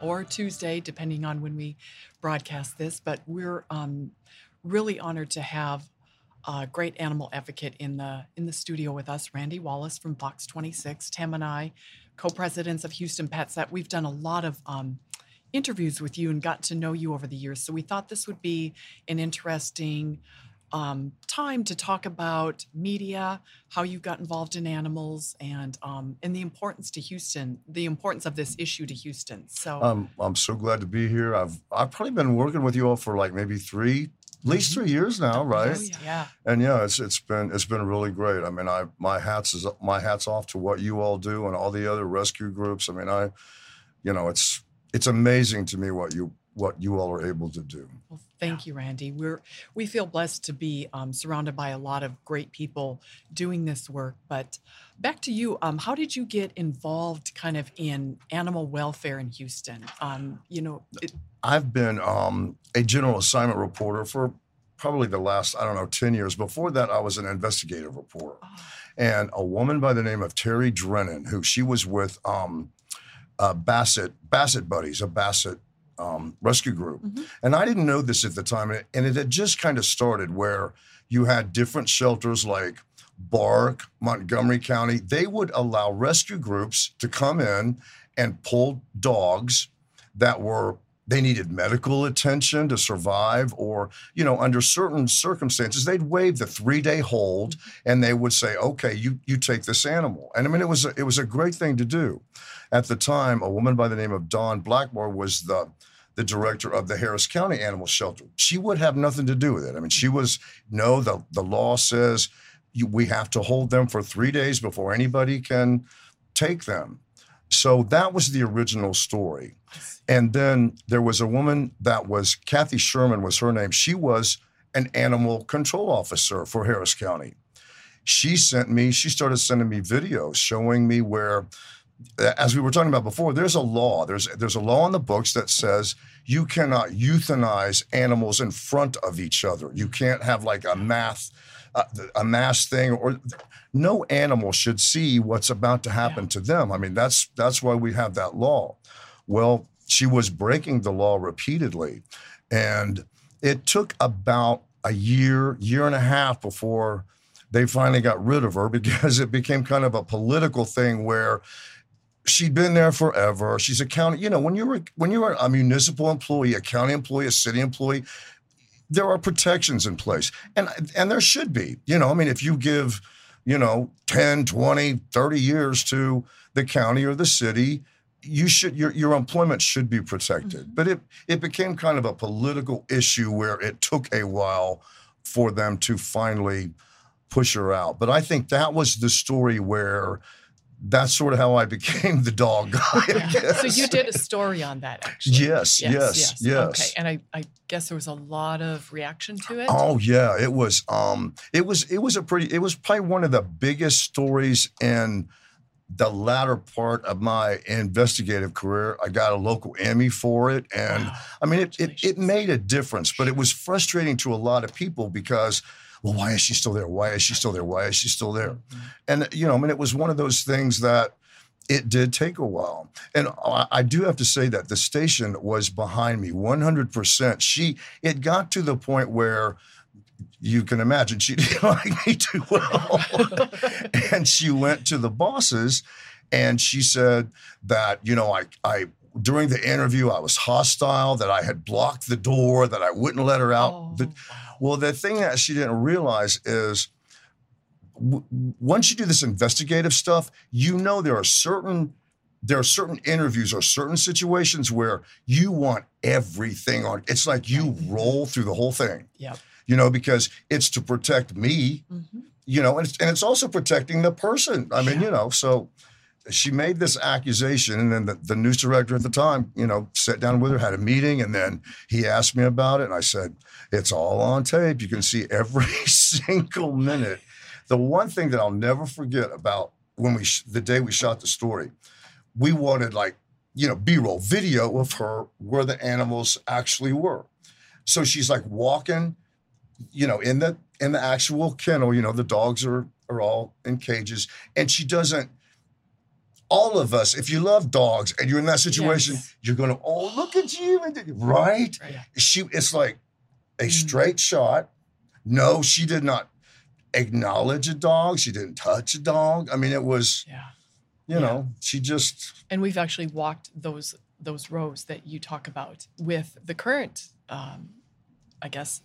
1 or Tuesday, depending on when we broadcast this. But we're um, really honored to have a great animal advocate in the in the studio with us, Randy Wallace from Fox 26. Tam and I, co-presidents of Houston Pet Set, we've done a lot of um, interviews with you and got to know you over the years. So we thought this would be an interesting um, time to talk about media, how you got involved in animals, and um, and the importance to Houston, the importance of this issue to Houston. So um, I'm so glad to be here. I've I've probably been working with you all for like maybe three, at least Mm-hmm. three years now, right? Oh, yeah. And yeah, it's it's been it's been really great. I mean, I my hats is my hats off to what you all do and all the other rescue groups. I mean, I, you know, it's it's amazing to me what you what you all are able to do. Thank you, Randy. We're we feel blessed to be um, surrounded by a lot of great people doing this work. But back to you, um, how did you get involved, kind of in animal welfare in Houston? Um, you know, it, I've been um, a general assignment reporter for probably the last I don't know ten years. Before that, I was an investigative reporter. and a woman by the name of Terry Drennan, who she was with um, uh, Basset Basset Buddies, a Basset um, rescue group. Mhm. And I didn't know this at the time, and it had just kind of started where you had different shelters like BARC, Montgomery County. They would allow rescue groups to come in and pull dogs that were they needed medical attention to survive or you know under certain circumstances they'd waive the three day hold mm-hmm. and they would say okay you you take this animal. And i mean it was a, it was a great thing to do. At the time a woman by the name of dawn blackmore was the the director of the harris county animal shelter. She would have nothing to do with it. I mean she mm-hmm. was no the the law says you, we have to hold them for three days before anybody can take them so that was the original story and then there was a woman that was Kathy Sherman was her name. She was an animal control officer for Harris County. She sent me, she started sending me videos showing me where as we were talking about before, there's a law. There's there's a law in the books that says you cannot euthanize animals in front of each other. You can't have like a math uh, a mass thing or no animal should see what's about to happen to them. I mean, that's that's why we have that law. Well, she was breaking the law repeatedly. And it took about a year, year and a half before they finally got rid of her because it became kind of a political thing where she'd been there forever. She's a county, you know, when you're when you're a municipal employee, a county employee, a city employee, there are protections in place. And and there should be. You know, I mean, if you give, you know, 10, 20, 30 years to the county or the city, you should your your employment should be protected. Mm-hmm. But it it became kind of a political issue where it took a while for them to finally push her out. But I think that was the story where that's sort of how I became the dog guy. Yeah. So you did a story on that, actually. Yes, yes, yes. Okay, and I, I guess there was a lot of reaction to it. Oh yeah, it was. Um, it was. It was a pretty. It was probably one of the biggest stories in the latter part of my investigative career. I got a local Emmy for it, and Wow. I mean, it, it it made a difference. But it was frustrating to a lot of people because, well, why is she still there? Why is she still there? Why is she still there? Mhm. And you know, I mean, it was one of those things that it did take a while. And I, I do have to say that the station was behind me 100%. She, it got to the point where you can imagine she didn't like me too well. and she went to the bosses and she said that, you know, I, I, during the interview, I was hostile, that I had blocked the door, that I wouldn't let her out. Oh, wow. well, the thing that she didn't realize is w- once you do this investigative stuff, you know there are certain there are certain interviews or certain situations where you want everything on. It's like you roll through the whole thing, Yeah. you know, because it's to protect me, Mhm. you know, and it's, and it's also protecting the person. I mean, Yeah. you know, so she made this accusation, and then the, the news director at the time, you know, sat down with her, had a meeting, and then he asked me about it, and I said, "It's all on tape. You can see every single minute." The one thing that I'll never forget about when we sh- the day we shot the story, we wanted like you know B-roll video of her where the animals actually were. So she's like walking, you know, in the in the actual kennel. You know, the dogs are are all in cages, and she doesn't all of us, if you love dogs and you're in that situation, Yes. you're going to, oh, look at you. Right? Right. She, it's like a Mm. straight shot. No, she did not acknowledge a dog. She didn't touch a dog. I mean, it was, Yeah. you Yeah. know, she just, And we've actually walked those those rows that you talk about with the current, um, I guess,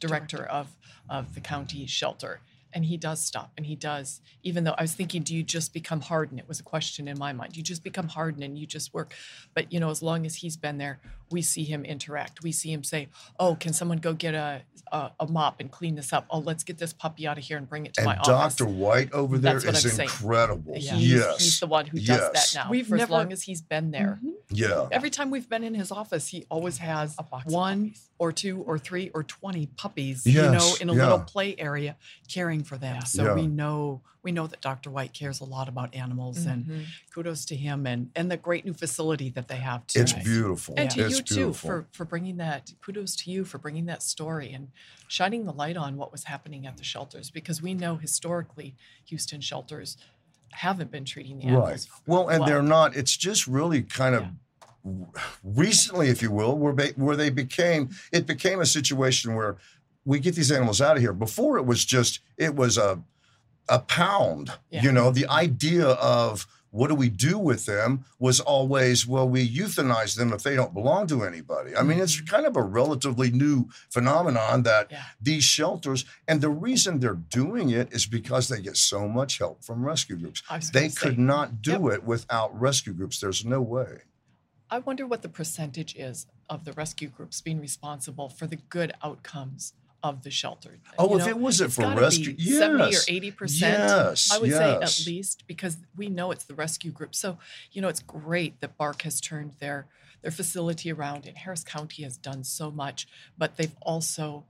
director of of the county shelter. And he does stop and he does, even though I was thinking, do you just become hardened? It was a question in my mind. You just become hardened and you just work. But, you know, as long as he's been there, we see him interact. We see him say, oh, can someone go get a, a, a mop and clean this up? Oh, let's get this puppy out of here and bring it to and my office. Dr. White over there That's what is I'm incredible. Yeah. Yes. He's the one who does Yes. that now. We've for as long as he's been there. Mhm. Yeah. Every time we've been in his office, he always has A box one puppies. or two or three or 20 puppies, yes. you know, in a little play area caring for them. Yeah. So Yeah. we know we know that Dr. White cares a lot about animals and Mhm. kudos to him and and the great new facility that they have too. It's Right. beautiful. And to it's you too for for bringing that kudos to you for bringing that story and shining the light on what was happening at the shelters because we know historically Houston shelters haven't been treating the animals Right. Well, and well. they're not. It's just really kind of recently, if you will, where they, where they became it became a situation where we get these animals out of here. Before it was just it was a a pound. Yeah. You know, the idea of what do we do with them was always well we euthanize them if they don't belong to anybody. I mean, it's mm-hmm. kind of a relatively new phenomenon that Yeah. these shelters and the reason they're doing it is because they get so much help from rescue groups. They say, could not do it without rescue groups. There's no way. I wonder what the percentage is of the rescue groups being responsible for the good outcomes of the shelter. Oh, You if know, it wasn't for rescue, be seventy or eighty percent. yes, I would say at least because we know it's the rescue group. So you know, it's great that BARC has turned their their facility around, and Harris County has done so much. But they've also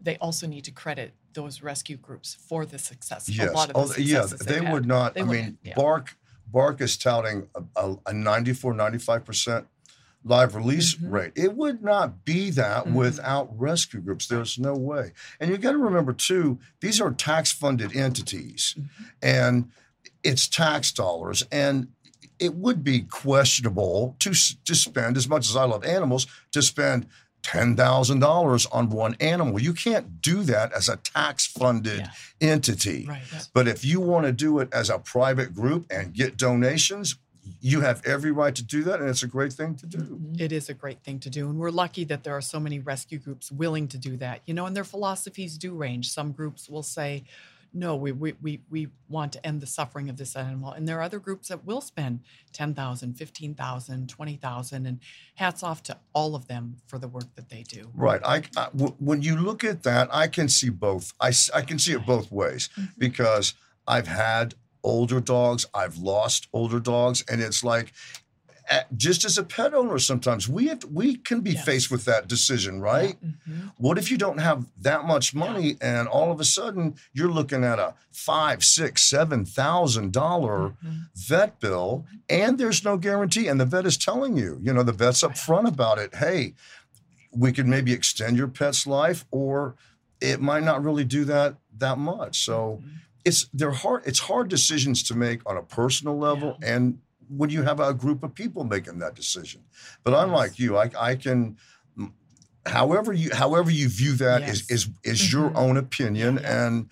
they also need to credit those rescue groups for the success. Yes. A lot of oh, the yeah. successes They would not. They I mean, yeah. BARC BARC is touting a, a, a 94, 95 percent live release Mhm. rate. It would not be that Mhm. without rescue groups. There's no way. And you got to remember too, these are tax funded entities, Mm-hmm. and it's tax dollars and. It would be questionable to to spend as much as I love animals to spend ten thousand dollars on one animal. You can't do that as a tax funded Yeah. entity. Right. But if you want to do it as a private group and get donations, you have every right to do that, and it's a great thing to do. Mm-hmm. It is a great thing to do. And we're lucky that there are so many rescue groups willing to do that. You know, and their philosophies do range. Some groups will say, no, we, we, we, we want to end the suffering of this animal. And there are other groups that will spend 10,000, 15,000, 20,000. And hats off to all of them for the work that they do. Right. I, I- w- when you look at that, I can see both. I, I can see it both ways Mm-hmm. because I've had older dogs, I've lost older dogs, and it's like. Just as a pet owner, sometimes we have we can be Yes. faced with that decision, right? Mhm. What if you don't have that much money and all of a sudden you're looking at a five, six, seven thousand dollar Mhm. vet bill and there's no guarantee and the vet is telling you, you know, the vet's up front about it. Hey, we could maybe extend your pet's life or it might not really do that that much. So Mhm. It's they're hard it's hard decisions to make on a personal level and when you have a group of people making that decision. But unlike you, I I can however you however you view that is Yes. is is your Mhm. own opinion Yeah. and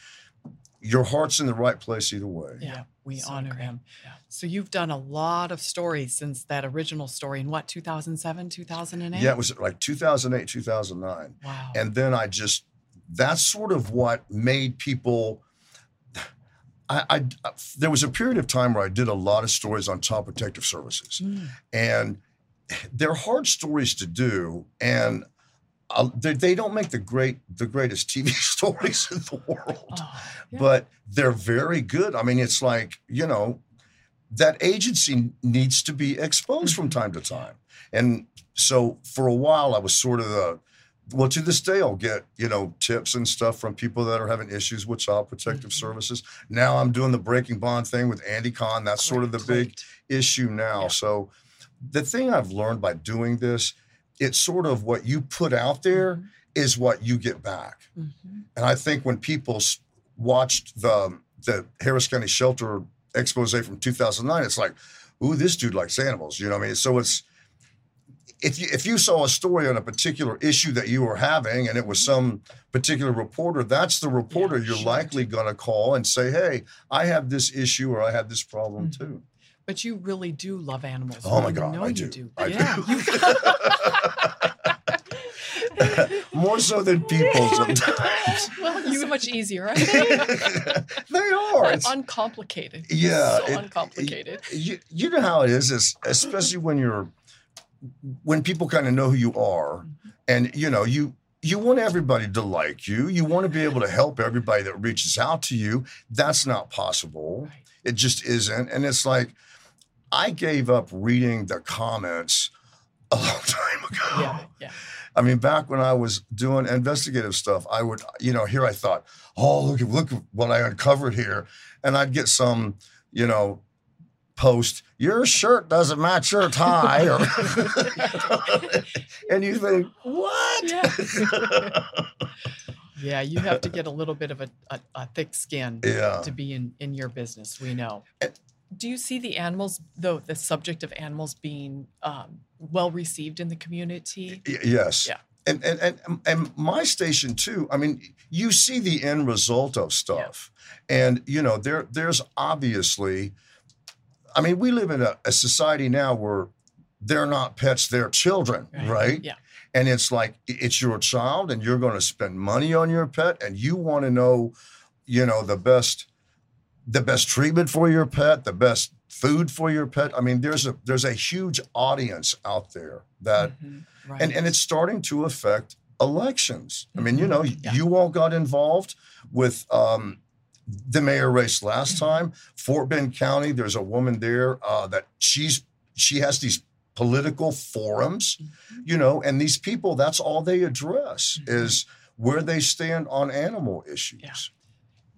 your heart's in the right place either way. Yeah, we So honor great. him. Yeah. So you've done a lot of stories since that original story in what, 2007, 2008? Yeah, it was like 2008, 2009. Wow. And then I just, that's sort of what made people. I, I, there was a period of time where I did a lot of stories on Child Protective Services, Mm. and they're hard stories to do, and uh, they, they don't make the great, the greatest TV stories in the world Oh, yeah. but they're very good. I mean, it's like, you know, that agency needs to be exposed from time to time. And so for a while, I was sort of the, well, to this day, I'll get, you know, tips and stuff from people that are having issues with child protective Mhm. services. Now I'm doing the breaking bond thing with Andy Kahn. That's sort of the big issue now. Yeah. So the thing I've learned by doing this, it's sort of what you put out there is what you get back. Mhm. And I think when people watched the the Harris County Shelter expose from 2009, it's like, ooh, this dude likes animals. You know what I mean? So it's if you if you saw a story on a particular issue that you were having and it was some particular reporter, that's the reporter Yeah, you're sure. likely gonna call and say, Hey, I have this issue or I have this problem Mhm. too. But you really do love animals. Oh my God, know I you do. do. I yeah. do. More so than people sometimes. Well, it's so much easier, right? they are. It's, uncomplicated. Yeah, so it- uncomplicated. you, you know how it is especially when you're when people kind of know who you are mm-hmm. and you know you you want everybody to like you. You want to be able to help everybody that reaches out to you. That's not possible. It just isn't. And it's like i gave up reading the comments a long time ago. Yeah. Yeah. I mean, back when I was doing investigative stuff, I would, you know, here I thought, oh, look at look at what I uncovered here, and I'd get some, you know, post, your shirt doesn't match your tie, or, and you think, what? Yeah. Yeah. You have to get a little bit of a, a, a thick skin yeah, to be in, in your business. We know. Do you see the animals, though, the subject of animals being um, well received in the community? Y- yes. Yeah. And, and and and my station too. I mean, you see the end result of stuff, and you know there there's obviously. I mean, we live in a, a society now where they're not pets; they're children, Right. right? Yeah. And it's like it's your child, and you're going to spend money on your pet, and you want to know, you know, the best, the best treatment for your pet, the best food for your pet. I mean, there's a there's a huge audience out there that Mhm. Right. and and it's starting to affect elections. I mean, you know, Mhm. Yeah. you all got involved with um, the mayor race last Mm-hmm. time. Fort Bend County, there's a woman there uh, that she's she has these political forums, Mhm. you know, and these people that's all they address Mhm. is where they stand on animal issues. Yeah.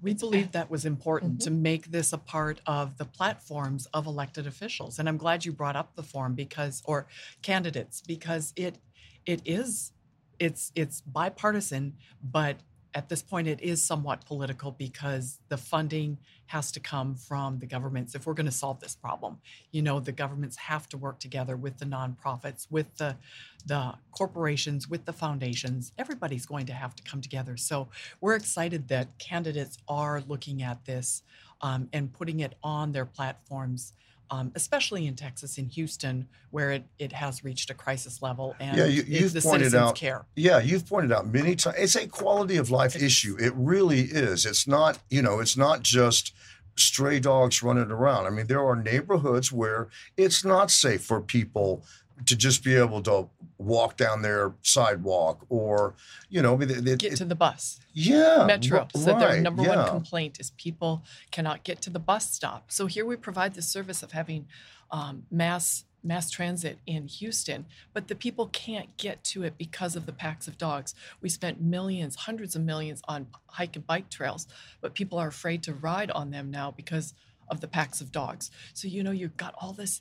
We believe that was important Mhm. to make this a part of the platforms of elected officials. And I'm glad you brought up the forum because or candidates because it it is it's it's bipartisan, but at this point it is somewhat political because the funding has to come from the governments if we're going to solve this problem. You know, the governments have to work together with the nonprofits, with the the corporations, with the foundations. Everybody's going to have to come together. So we're excited that candidates are looking at this um, and putting it on their platforms, um, especially in Texas, in Houston, where it, it has reached a crisis level and Yeah, you, you've the pointed out- care. Yeah, you've pointed out many times. It's a quality of life It is. issue. It really is. It's not, you know, it's not just stray dogs running around. I mean, there are neighborhoods where it's not safe for people to just be able to walk down their sidewalk or, you know, it- it- Get to the bus. yeah, Metro. r- So their number yeah. one complaint is people cannot get to the bus stop. So here we provide the service of having um, mass mass transit in Houston, but the people can't get to it because of the packs of dogs. We spent millions, hundreds of millions on hike and bike trails, but people are afraid to ride on them now because of the packs of dogs. So you know you've got all this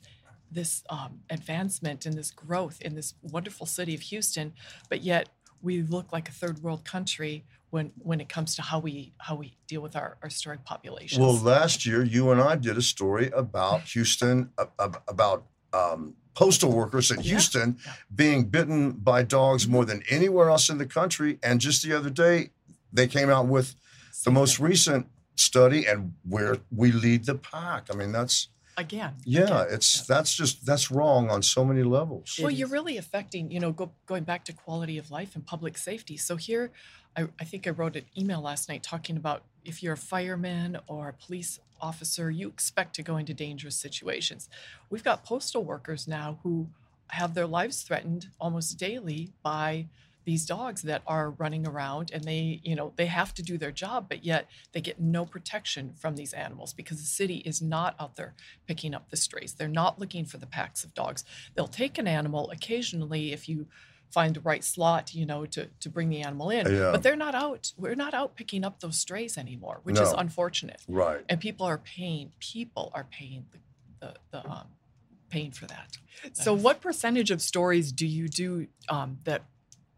this um, advancement and this growth in this wonderful city of Houston, but yet we look like a third world country when when it comes to how we how we deal with our, our storage populations. Well, last year you and I did a story about Houston about um, postal workers in Yeah, Houston yeah. being bitten by dogs more than anywhere else in the country. And just the other day, they came out with the most recent study, and where we lead the pack. I mean, that's again. yeah, again, it's yeah. that's just that's wrong on so many levels. Well, you're really affecting, you know, go, going back to quality of life and public safety. So here, I, I think I wrote an email last night talking about if you're a fireman or a police officer, you expect to go into dangerous situations. We've got postal workers now who have their lives threatened almost daily by these dogs that are running around and they you know they have to do their job but yet they get no protection from these animals because the city is not out there picking up the strays. They're not looking for the packs of dogs. They'll take an animal occasionally if you find the right slot you know to to bring the animal in Yeah. but they're not out we're not out picking up those strays anymore which is unfortunate. Right. and people are paying people are paying the the, the um paying for that. So, what percentage of stories do you do um, that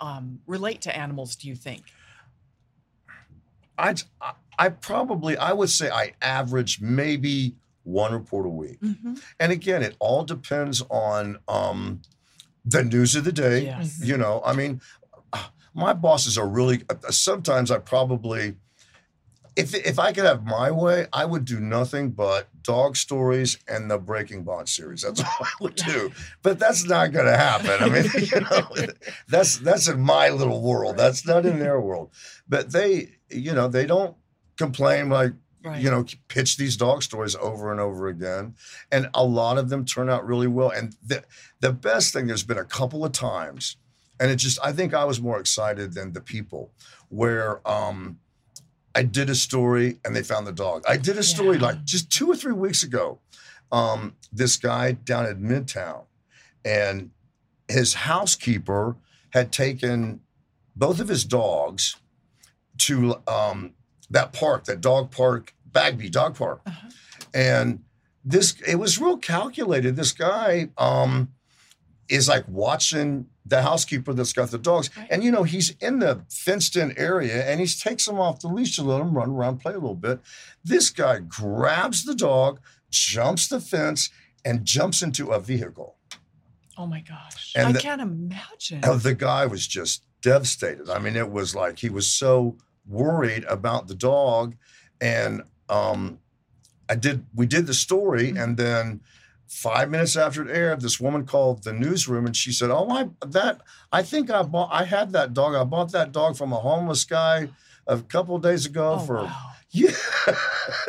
um, relate to animals? Do you think? I I probably I would say I average maybe one report a week. Mhm. And again, it all depends on um, the news of the day. Yes. You know, I mean, my bosses are really. Sometimes I probably, if if I could have my way, I would do nothing but dog stories and the Breaking Bond series. That's all I would do. But that's not going to happen. I mean, you know, that's that's in my little world. That's not in their world. But they, you know, they don't complain like Right. you know pitch these dog stories over and over again and a lot of them turn out really well and the the best thing there's been a couple of times and it just i think i was more excited than the people where um i did a story and they found the dog i did a story Yeah. like just two or three weeks ago um this guy down at midtown and his housekeeper had taken both of his dogs to um that park, that dog park, Bagby Dog Park. Uh-huh. And this, it was real calculated. This guy um, is like watching the housekeeper that's got the dogs. And, you know, he's in the fenced in area and he takes them off the leash to let them run around, play a little bit. This guy grabs the dog, jumps the fence, and jumps into a vehicle. Oh my gosh. And I the- can't imagine. The guy was just devastated. I mean, it was like he was so worried about the dog. And um, I did, we did the story. Mhm. And then five minutes after it aired, this woman called the newsroom and she said, Oh, I, that, I think I bought, I had that dog. I bought that dog from a homeless guy a couple of days ago oh, for, wow. yeah.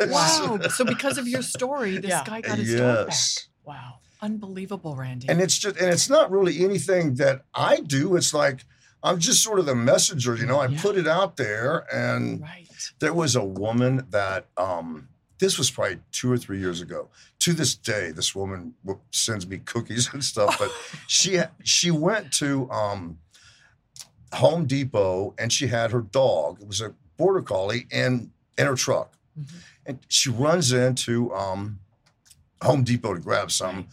Wow. so because of your story, this Yeah. guy got his dog back. Wow. Unbelievable, Randy. and it's just and it's not really anything that i do it's like i'm just sort of the messenger you know i Yeah. put it out there and right. there was a woman that um this was probably two or three years ago to this day this woman sends me cookies and stuff but she she went to um home depot and she had her dog it was a border collie in in her truck Mhm. and she runs into um home depot to grab some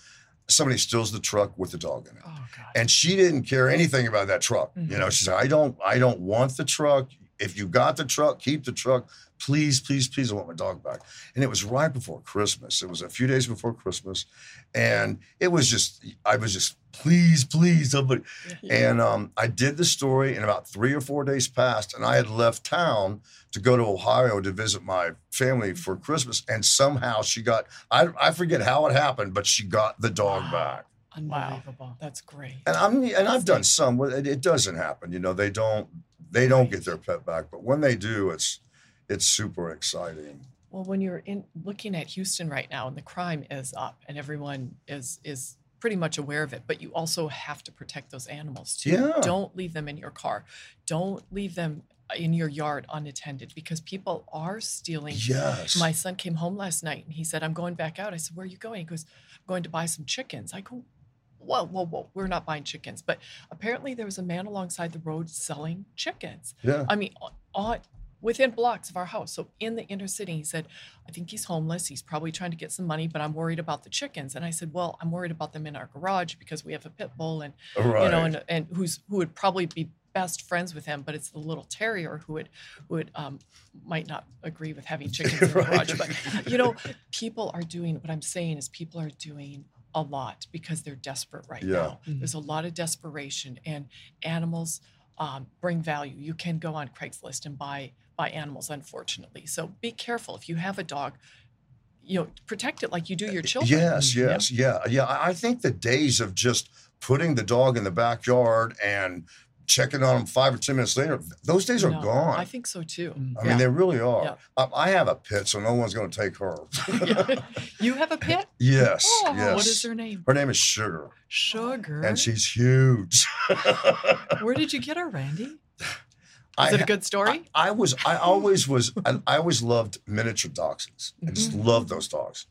somebody steals the truck with the dog in it Oh and she didn't care anything about that truck. You know, Mhm. she said, "I don't, I don't want the truck. If you got the truck, keep the truck. Please, please, please, I want my dog back." And it was right before Christmas. It was a few days before Christmas, and it was just, I was just, please, please, somebody. And um, I did the story, and about three or four days passed, and I had left town to go to Ohio to visit my family for Christmas, and somehow she got, I, I forget how it happened, but she got the dog Wow. back. Unbelievable. That's great. And I'm and I've done some it, it doesn't happen. You know, they don't they don't get their pet back, but when they do, it's it's super exciting. Well, when you're in looking at Houston right now and the crime is up and everyone is is pretty much aware of it, but you also have to protect those animals too. Yeah. Don't leave them in your car. Don't leave them in your yard unattended because people are stealing. Yes. My son came home last night and he said, I'm going back out. I said, Where are you going? He goes, I'm going to buy some chickens. I go, Whoa, whoa, whoa. We're not buying chickens. But apparently there was a man alongside the road selling chickens. yeah. I mean, on, within blocks of our house. So in the inner city, he said, I think he's homeless. He's probably trying to get some money, but I'm worried about the chickens. And I said, Well, I'm worried about them in our garage because we have a pit bull and right. you know, and, and who's who would probably be best friends with him, but it's the little terrier who would who would um, might not agree with having chickens in the Right. garage. But you know, people are doing what I'm saying is people are doing a lot because they're desperate right Yeah. now. There's a lot of desperation, and animals um, bring value. You can go on Craigslist and buy buy animals, unfortunately. So be careful if you have a dog. You know, protect it like you do your children. Yes, yes, yeah, yeah. I I think the days of just putting the dog in the backyard and checking on them five or ten minutes later, those days are No, gone. I think so too. I mean, they really are. Yeah. I, I have a pet, so no one's going to take her. You have a pet? yes, Oh, yes. what is her name? Her name is Sugar, Sugar. and she's huge. Where did you get her, Randy? I Is it a good story? I was, I always was, I, I always loved miniature dachshunds. I just Mhm. loved those dogs.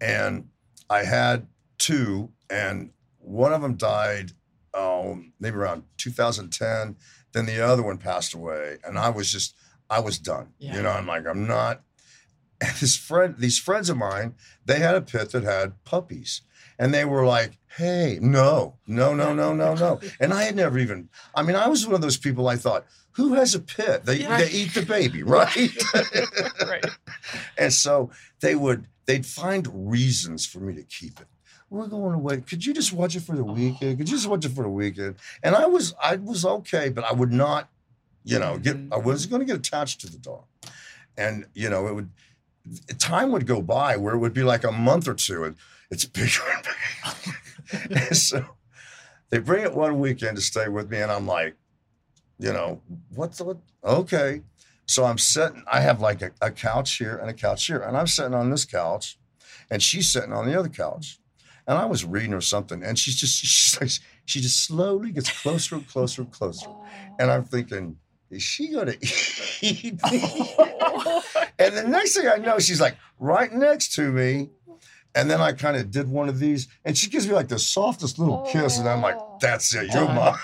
And I had two, and one of them died um, maybe around 2010. Then the other one passed away, and I was just, I was done. Yeah. You know, I'm like, I'm not. And this friend, these friends of mine, they had a pit that had puppies. And they were like, hey, no, no, no, no, no, no. And I had never even, I mean, I was one of those people I thought, who has a pit? They, Yeah. they eat the baby, right? right. and so they would they'd find reasons for me to keep it. We're going away. Could you just watch it for the oh. weekend? Could you just watch it for the weekend? And I was I was okay, but I would not, you know, get I mm-hmm. wasn't going to get attached to the dog. And you know, it would time would go by where it would be like a month or two, and it's bigger and bigger. and so they bring it one weekend to stay with me, and I'm like, you know, what's what? Okay. So I'm sitting, I have like a, a couch here and a couch here, and I'm sitting on this couch, and she's sitting on the other couch. And I was reading her something, and she's just she's like, she just slowly gets closer and closer and closer. And I'm thinking, is she gonna eat me? and the next thing I know, she's like right next to me. And then I kind of did one of these, and she gives me like the softest little kiss, and I'm like, "That's it, you're mine."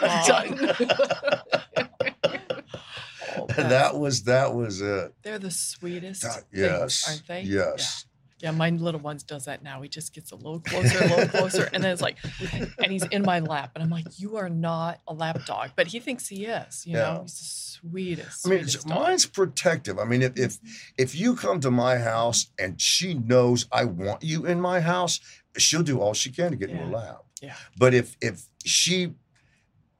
Oh, and that was that was it. They're the sweetest. That- things, yes, aren't they? yes. Yeah. my little ones does that now. He just gets a little closer, a little closer, and then it's like, and he's in my lap, and I'm like, "You are not a lap dog," but he thinks he is. You Yeah. know, he's the sweetest. I mean, sweetest it's- dog. mine's protective. I mean, if, if if you come to my house and she knows I want you in my house, she'll do all she can to get in Yeah. your lap. Yeah. But if if she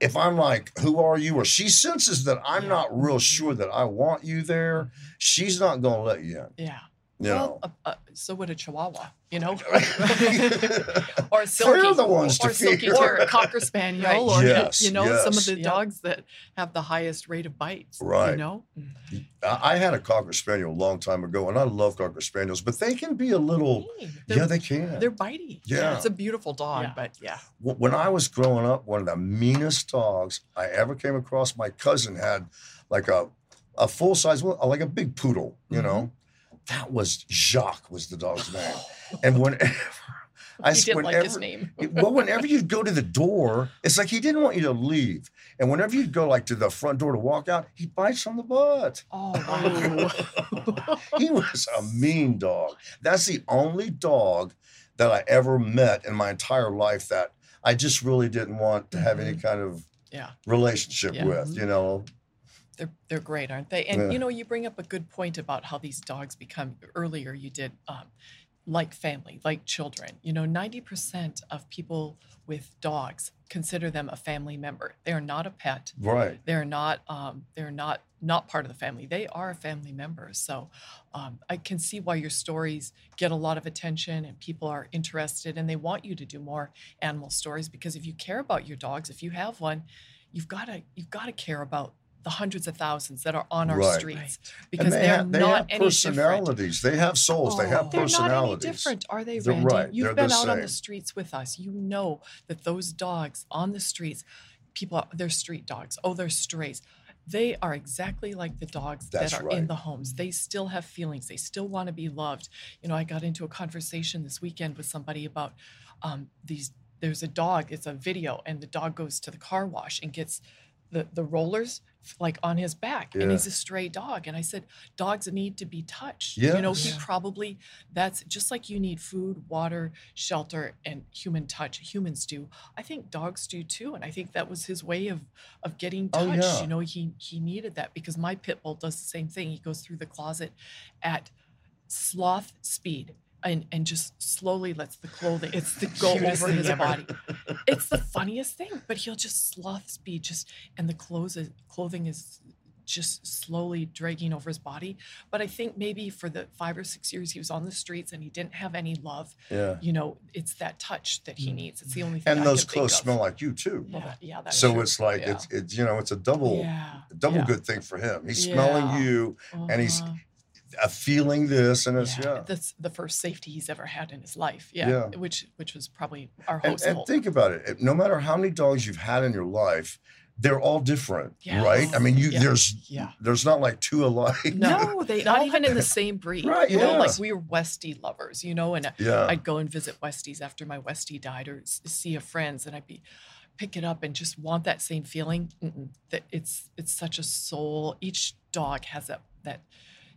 if I'm like, who are you? Or she senses that I'm Yeah. not real mm-hmm. sure that I want you there, mm-hmm. she's not gonna let you in. Yeah. You well, know. uh, uh, so would a Chihuahua, you know, or a silky, the ones to or silky fear. terrier, cocker spaniel, Right. or Yes, you know, some of the Yep. dogs that have the highest rate of bites. Right. You know? I I had a cocker spaniel a long time ago, and I love cocker spaniels, but they can be a little. They're- yeah, they can. They're bitey. Yeah. It's a beautiful dog, Yeah. but yeah. When I was growing up, one of the meanest dogs I ever came across, my cousin had like a a full size, like a big poodle, you Mm-hmm. know. That was Jacques was the dog's name, and whenever I he didn't like his name. well, whenever you'd go to the door, it's like he didn't want you to leave, and whenever you'd go like to the front door to walk out, he bites on the butt. Oh wow! He was a mean dog. That's the only dog that I ever met in my entire life that I just really didn't want to have any mm-hmm. kind of yeah, relationship Yeah. with, you know. They're they're great, aren't they? And Yeah. you know, you bring up a good point about how these dogs become. Earlier, you did um, like family, like children. You know, ninety percent of people with dogs consider them a family member. They are not a pet. Right. they're not um, they're not not part of the family they are a family member so um, i can see why your stories get a lot of attention and people are interested and they want you to do more animal stories because if you care about your dogs if you have one you've got to you've got to care about the hundreds of thousands that are on our Right. streets because they they're have, they not have any different. They have souls. they have personalities. they're not any different, are they, They're Randy? right. You've They're been the out on the streets with us. You know that those dogs on the streets, people, they're street dogs. Oh, they're strays. They are exactly like the dogs That's that are right. in the homes. They still have feelings. They still want to be loved. You know, I got into a conversation this weekend with somebody about um, these. There's a dog. It's a video, and the dog goes to the car wash and gets the the rollers like on his back, and he's a stray dog. And I said, dogs need to be touched. You know, he Yes. probably that's just like you need food, water, shelter, and human touch. Humans do. I think dogs do too, and I think that was his way of of getting Oh, touched. yeah. You know, he he needed that because my pit bull does the same thing. He goes through the closet at sloth speed. And, and just slowly lets the clothing It's the go over his ever. body. It's the funniest thing, but he'll just sloth speed just and the clothes is, clothing is just slowly dragging over his body. But I think maybe for the five or six years he was on the streets and he didn't have any love, Yeah. you know, it's that touch that he hmm. needs. It's the only thing. And I those clothes smell like you too. Yeah, yeah, so true. it's like Yeah. it's it's you know it's a double yeah, double good thing for him. He's smelling you and he's uh-huh. Uh, feeling this and it's yeah. That's the first safety he's ever had in his life. Yeah, Yeah. which which was probably our And, host. and think about it. No matter how many dogs you've had in your life, they're all different, right? I mean, you Yeah. there's Yeah. there's not like two alike. No, they not even in the same breed. Right, You know, like we were Westie lovers, you know, and Yeah. I'd go and visit Westies after my Westie died or see a friends and I'd be pick it up and just want that same feeling. That it's it's such a soul. Each dog has that that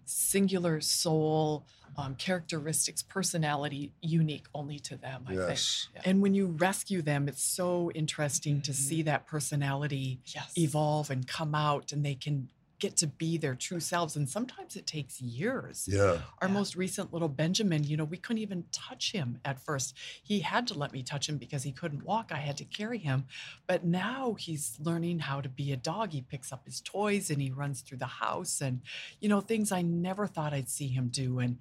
singular soul, um, characteristics, personality unique only to them. I Yes. think. Yeah. And when you rescue them, it's so interesting to Mm-hmm. see that personality Yes. evolve and come out, and they can get to be their true selves. And sometimes it takes years. Yeah. Our Yeah. most recent little Benjamin, you know, we couldn't even touch him at first. He had to let me touch him because he couldn't walk. I had to carry him. But now he's learning how to be a dog. He picks up his toys and he runs through the house and, you know, things I never thought I'd see him do. And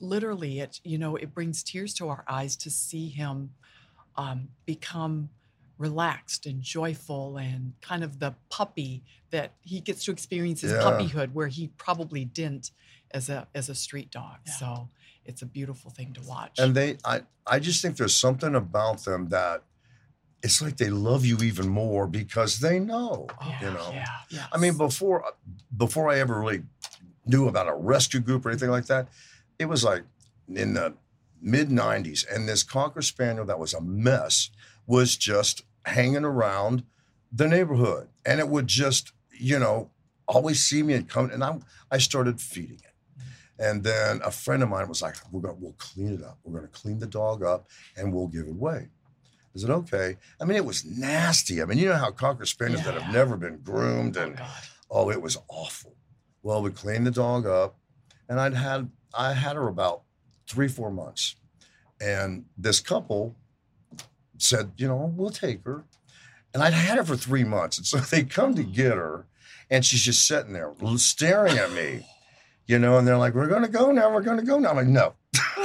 literally, it, you know, it brings tears to our eyes to see him um, become relaxed and joyful and kind of the puppy that he gets to experience his Yeah. puppyhood where he probably didn't as a as a street dog. Yeah. So it's a beautiful thing to watch. And they, I, I just think there's something about them that it's like they love you even more because they know, Oh, you know. Yeah. yes. I mean, before before I ever really knew about a rescue group or anything like that, it was like in the mid '90s, and this cocker spaniel that was a mess was just hanging around the neighborhood, and it would just, you know, always see me and come, and I I started feeding it. And then a friend of mine was like, "We're gonna we'll clean it up. We're gonna clean the dog up, and we'll give it away." I said, "Okay." I mean, it was nasty. I mean, you know how cocker spaniels that have never been groomed Oh and God. Oh, it was awful. Well, we cleaned the dog up, and I'd had I had her about three, four months. And this couple said, you know, we'll take her. And I'd had her for three months. And so they come to get her, and she's just sitting there staring at me, you know, and they're like, We're gonna go now, we're gonna go now. I'm like, no.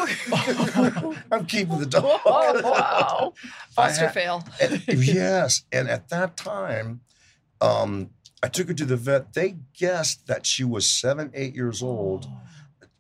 I'm keeping the dog. Oh, wow. Foster had- fail. And- yes. And at that time, um, I took her to the vet. They guessed that she was seven, eight years old.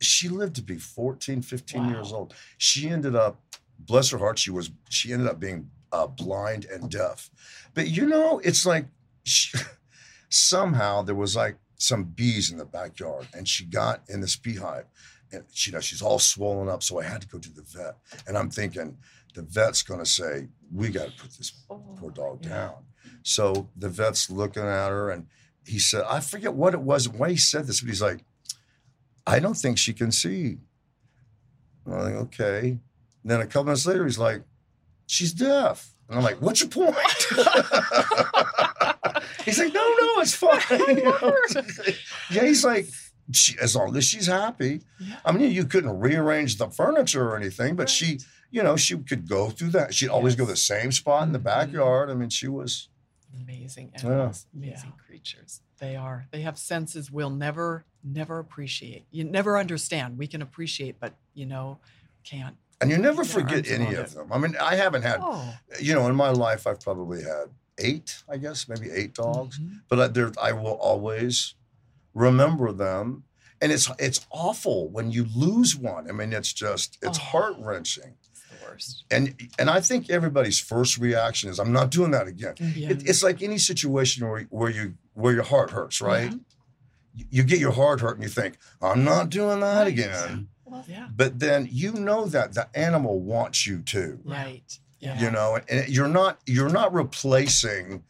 She lived to be 14, 15 years old. She ended up, bless her heart, she was, she ended up being uh, blind and deaf. But you know, it's like she, somehow there was like some bees in the backyard and she got in this beehive and she, you know, she's all swollen up. So I had to go to the vet. And I'm thinking, the vet's going to say, we got to put this poor dog yeah. down. So the vet's looking at her and he said, I forget what it was, why he said this, but he's like, I don't think she can see. And I'm like, okay. And then a couple minutes later, he's like, she's deaf. And I'm like, what's your point? he's like, no, no, it's fine. You know? yeah, he's like, she, as long as she's happy. Yeah. I mean, you couldn't rearrange the furniture or anything, but she, you know, she could go through that. She'd always go Yes. the same spot in the Mhm. backyard. I mean, she was, amazing Yeah. animals, amazing creatures. They are. They have senses we'll never, never appreciate. You never understand. We can appreciate, but you know, can't. And you never forget any of them. I mean, I haven't had, Oh, you know, in my life, I've probably had eight, I guess, maybe eight dogs. mhm. but I, I will always remember them. And it's it's awful when you lose one. I mean, it's just it's Oh. heart wrenching. It's the worst. And and I think everybody's first reaction is, "I'm not doing that again." Yeah. It, it's like any situation where where you where your heart hurts, right? Mhm. You, you get your heart hurt and you think, "I'm not doing that Right. again." Well, yeah. But then you know that the animal wants you to, Right. Yeah. you know, and you're not you're not replacing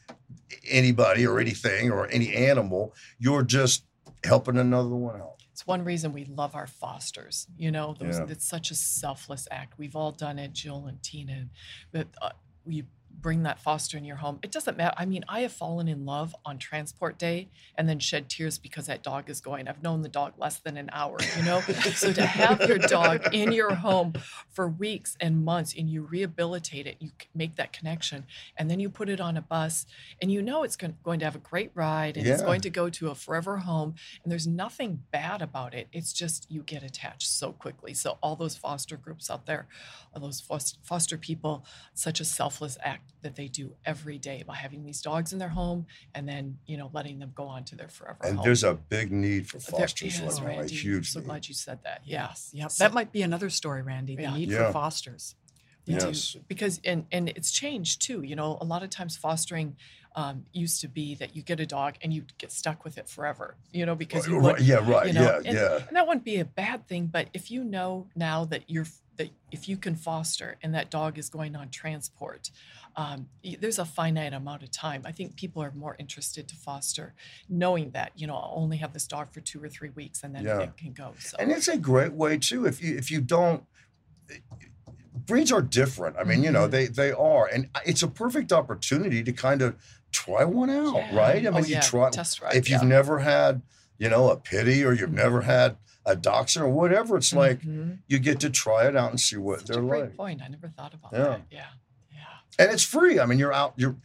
anybody or anything or any animal. You're just helping another one out. It's one reason we love our fosters. You know, those, Yeah. it's such a selfless act. We've all done it, Jill and Tina. But uh, you bring that foster in your home. It doesn't matter. I mean, I have fallen in love on transport day and then shed tears because that dog is going. I've known the dog less than an hour, you know? so to have your dog in your home for weeks and months and you rehabilitate it, you make that connection, and then you put it on a bus and you know it's going to have a great ride and it's going to go to a forever home and there's nothing bad about it. It's just you get attached so quickly. So all those foster groups out there, all those foster people, such a selfless act that they do every day by having these dogs in their home and then you know letting them go on to their forever And home. there's a big need for There fosters is, right now, Randy. I'm huge so need. glad you said that. Yes. Yep. So- that might be another story, Randy. The Yeah. need Yeah. for fosters. We do. Yes. because and and it's changed too. You know, a lot of times fostering um, used to be that you get a dog and you get stuck with it forever. You know, because you right, yeah, right, you know, yeah, and, yeah. and that wouldn't be a bad thing. But if you know now that you're that if you can foster and that dog is going on transport, um, there's a finite amount of time. I think people are more interested to foster, knowing that you know I'll only have this dog for two or three weeks and then Yeah. it can go. So And it's a great way too. If you if you don't breeds are different. I mean, you know, Mhm. they they are, and it's a perfect opportunity to kind of try one out, Yeah. right? I Oh, mean, you yeah, try test ride, if you've never had, you know, a pity or you've never had a dachshund or whatever. It's like Mhm. you get to try it out and see what Such they're a great like, point. I never thought about Yeah. that. Yeah. And it's free. I mean, you're out. You're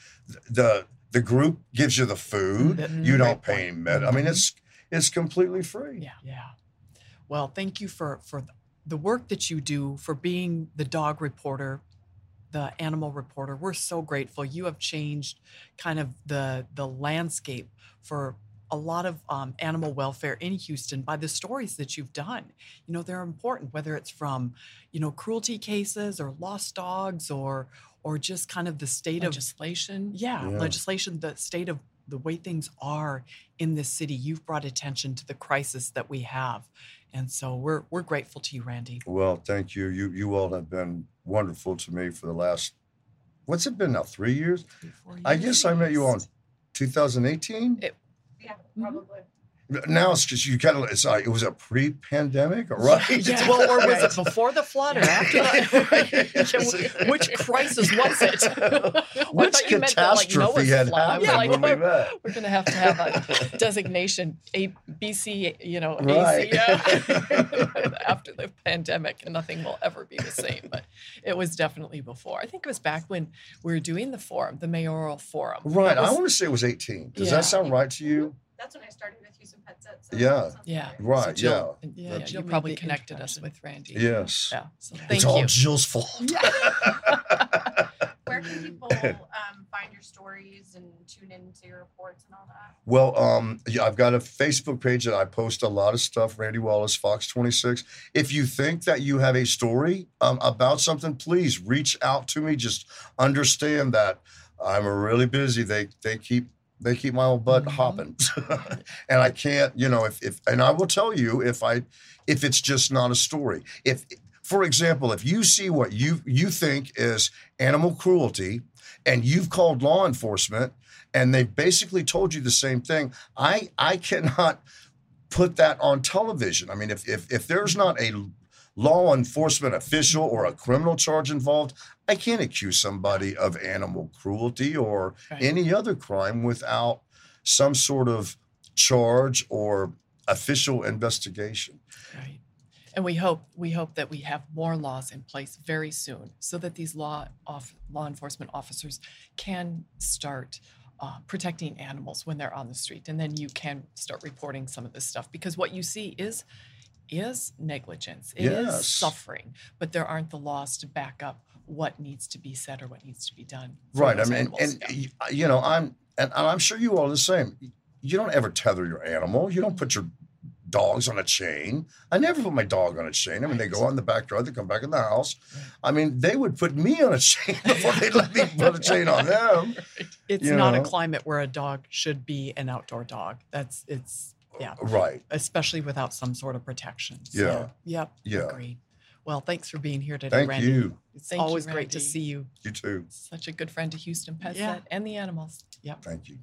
the the group gives you the food. Mhm. You don't pay point. med. I mean, Mhm. it's it's completely free. Yeah. Yeah. Well, thank you for for the work that you do for being the dog reporter, the animal reporter. We're so grateful. You have changed kind of the the landscape for a lot of um, animal welfare in Houston by the stories that you've done. You know, they're important, whether it's from, you know, cruelty cases or lost dogs or or just kind of the state of Legislation. yeah, Yeah. legislation, the state of the way things are in this city. You've brought attention to the crisis that we have. And so we're we're grateful to you, Randy. Well, thank you. You you all have been wonderful to me for the last. What's it been now? Three years. Three, four I guess I met you on 2018. It- Yeah, Mhm. probably. Now it's just you kind of it's like it was a pre-pandemic, right? Yeah. Well, or was it before the flood or after the Yeah, Which crisis was it? Which thought you meant the, like, catastrophe had flood. I was happened like, we what? met? We're going to have to have a designation, A, BC, you know, Right. AC, yeah. after the pandemic, and nothing will ever be the same. But it was definitely before. I think it was back when we were doing the forum, the mayoral forum. Right. That I want to say it was 18. Does Yeah. that sound right to you? That's when I started with Houston Pet Set. So Yeah. Yeah. right. Right. Jill- yeah. Yeah, yeah, you probably connected us with Randy. Yes. Yeah. So thank it's all you. Jill's fault. Where can people um, find your stories and tune into your reports and all that? Well, um, yeah, I've got a Facebook page that I post a lot of stuff. Randy Wallace, Fox 26. If you think that you have a story um, about something, please reach out to me. Just understand that I'm really busy. They they keep they keep my old butt Mhm. hopping, and I can't. You know, if if and I will tell you if I if it's just not a story. If for example, if you see what you you think is animal cruelty, and you've called law enforcement and they've basically told you the same thing. I I cannot put that on television. I mean, if if if there's not a law enforcement official or a criminal charge involved, I can't accuse somebody of animal cruelty or Right. any other crime without some sort of charge or official investigation. Right. And we hope we hope that we have more laws in place very soon, so that these law off, law enforcement officers can start uh, protecting animals when they're on the street, and then you can start reporting some of this stuff because what you see is is negligence, it is Yes. suffering, but there aren't the laws to back up what needs to be said or what needs to be done. Right. I mean, and, you know, I'm and, and I'm sure you all are the same. You don't ever tether your animal. You don't put your dogs on a chain. I never put my dog on a chain. I mean, they go out in the backyard, they come back in the house. I mean, they would put me on a chain before they let me put a chain on them. It's You not a climate where a dog should be an outdoor dog. That's it's yeah, Right. especially without some sort of protection. Yeah. Yep. Yeah. Agreed. Well, thanks for being here today, Thank Randy. you. It's Thank you, always great to see you. You too. Such a good friend to Houston Pet Yeah. Set and the animals. Yep. Thank you.